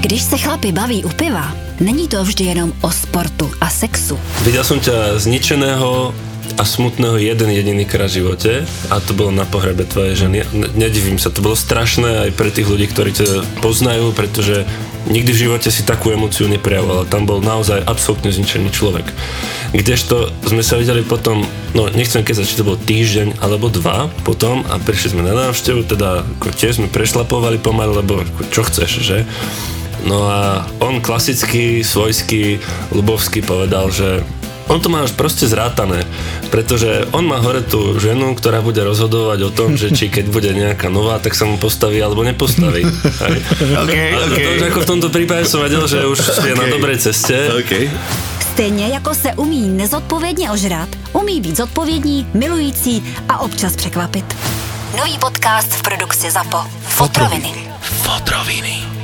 Když se chlapi baví u piva, není to vždy jenom o sportu a sexu. Videl som ťa zničeného a smutného jeden jediný krát v živote a to bolo na pohrebe tvojej ženy. Nedivím sa, to bolo strašné aj pre tých ľudí, ktorí ťa poznajú, pretože nikdy v živote si takú emóciu neprejavoval. Tam bol naozaj absolútne zničený človek. Kdežto sme sa videli potom, no nechcem keď či to bol týždeň alebo dva potom a prišli sme na návštevu, teda ako tiež sme prešlapovali pomaly, lebo čo chceš, že? No a on klasicky, svojský, ľubovský povedal, že on to má už proste zrátané, pretože on má hore tú ženu, ktorá bude rozhodovať o tom, že či keď bude nejaká nová, tak sa mu postaví alebo nepostaví. Hej. Okay, A to ako v tomto prípade som vedel, že už je na dobrej ceste. Okay. Stejně jako se umí nezodpovědně ožrat, umí být zodpovědní, milující a občas překvapit. Nový podcast v produkci ZAPO. Fotroviny. Fotroviny.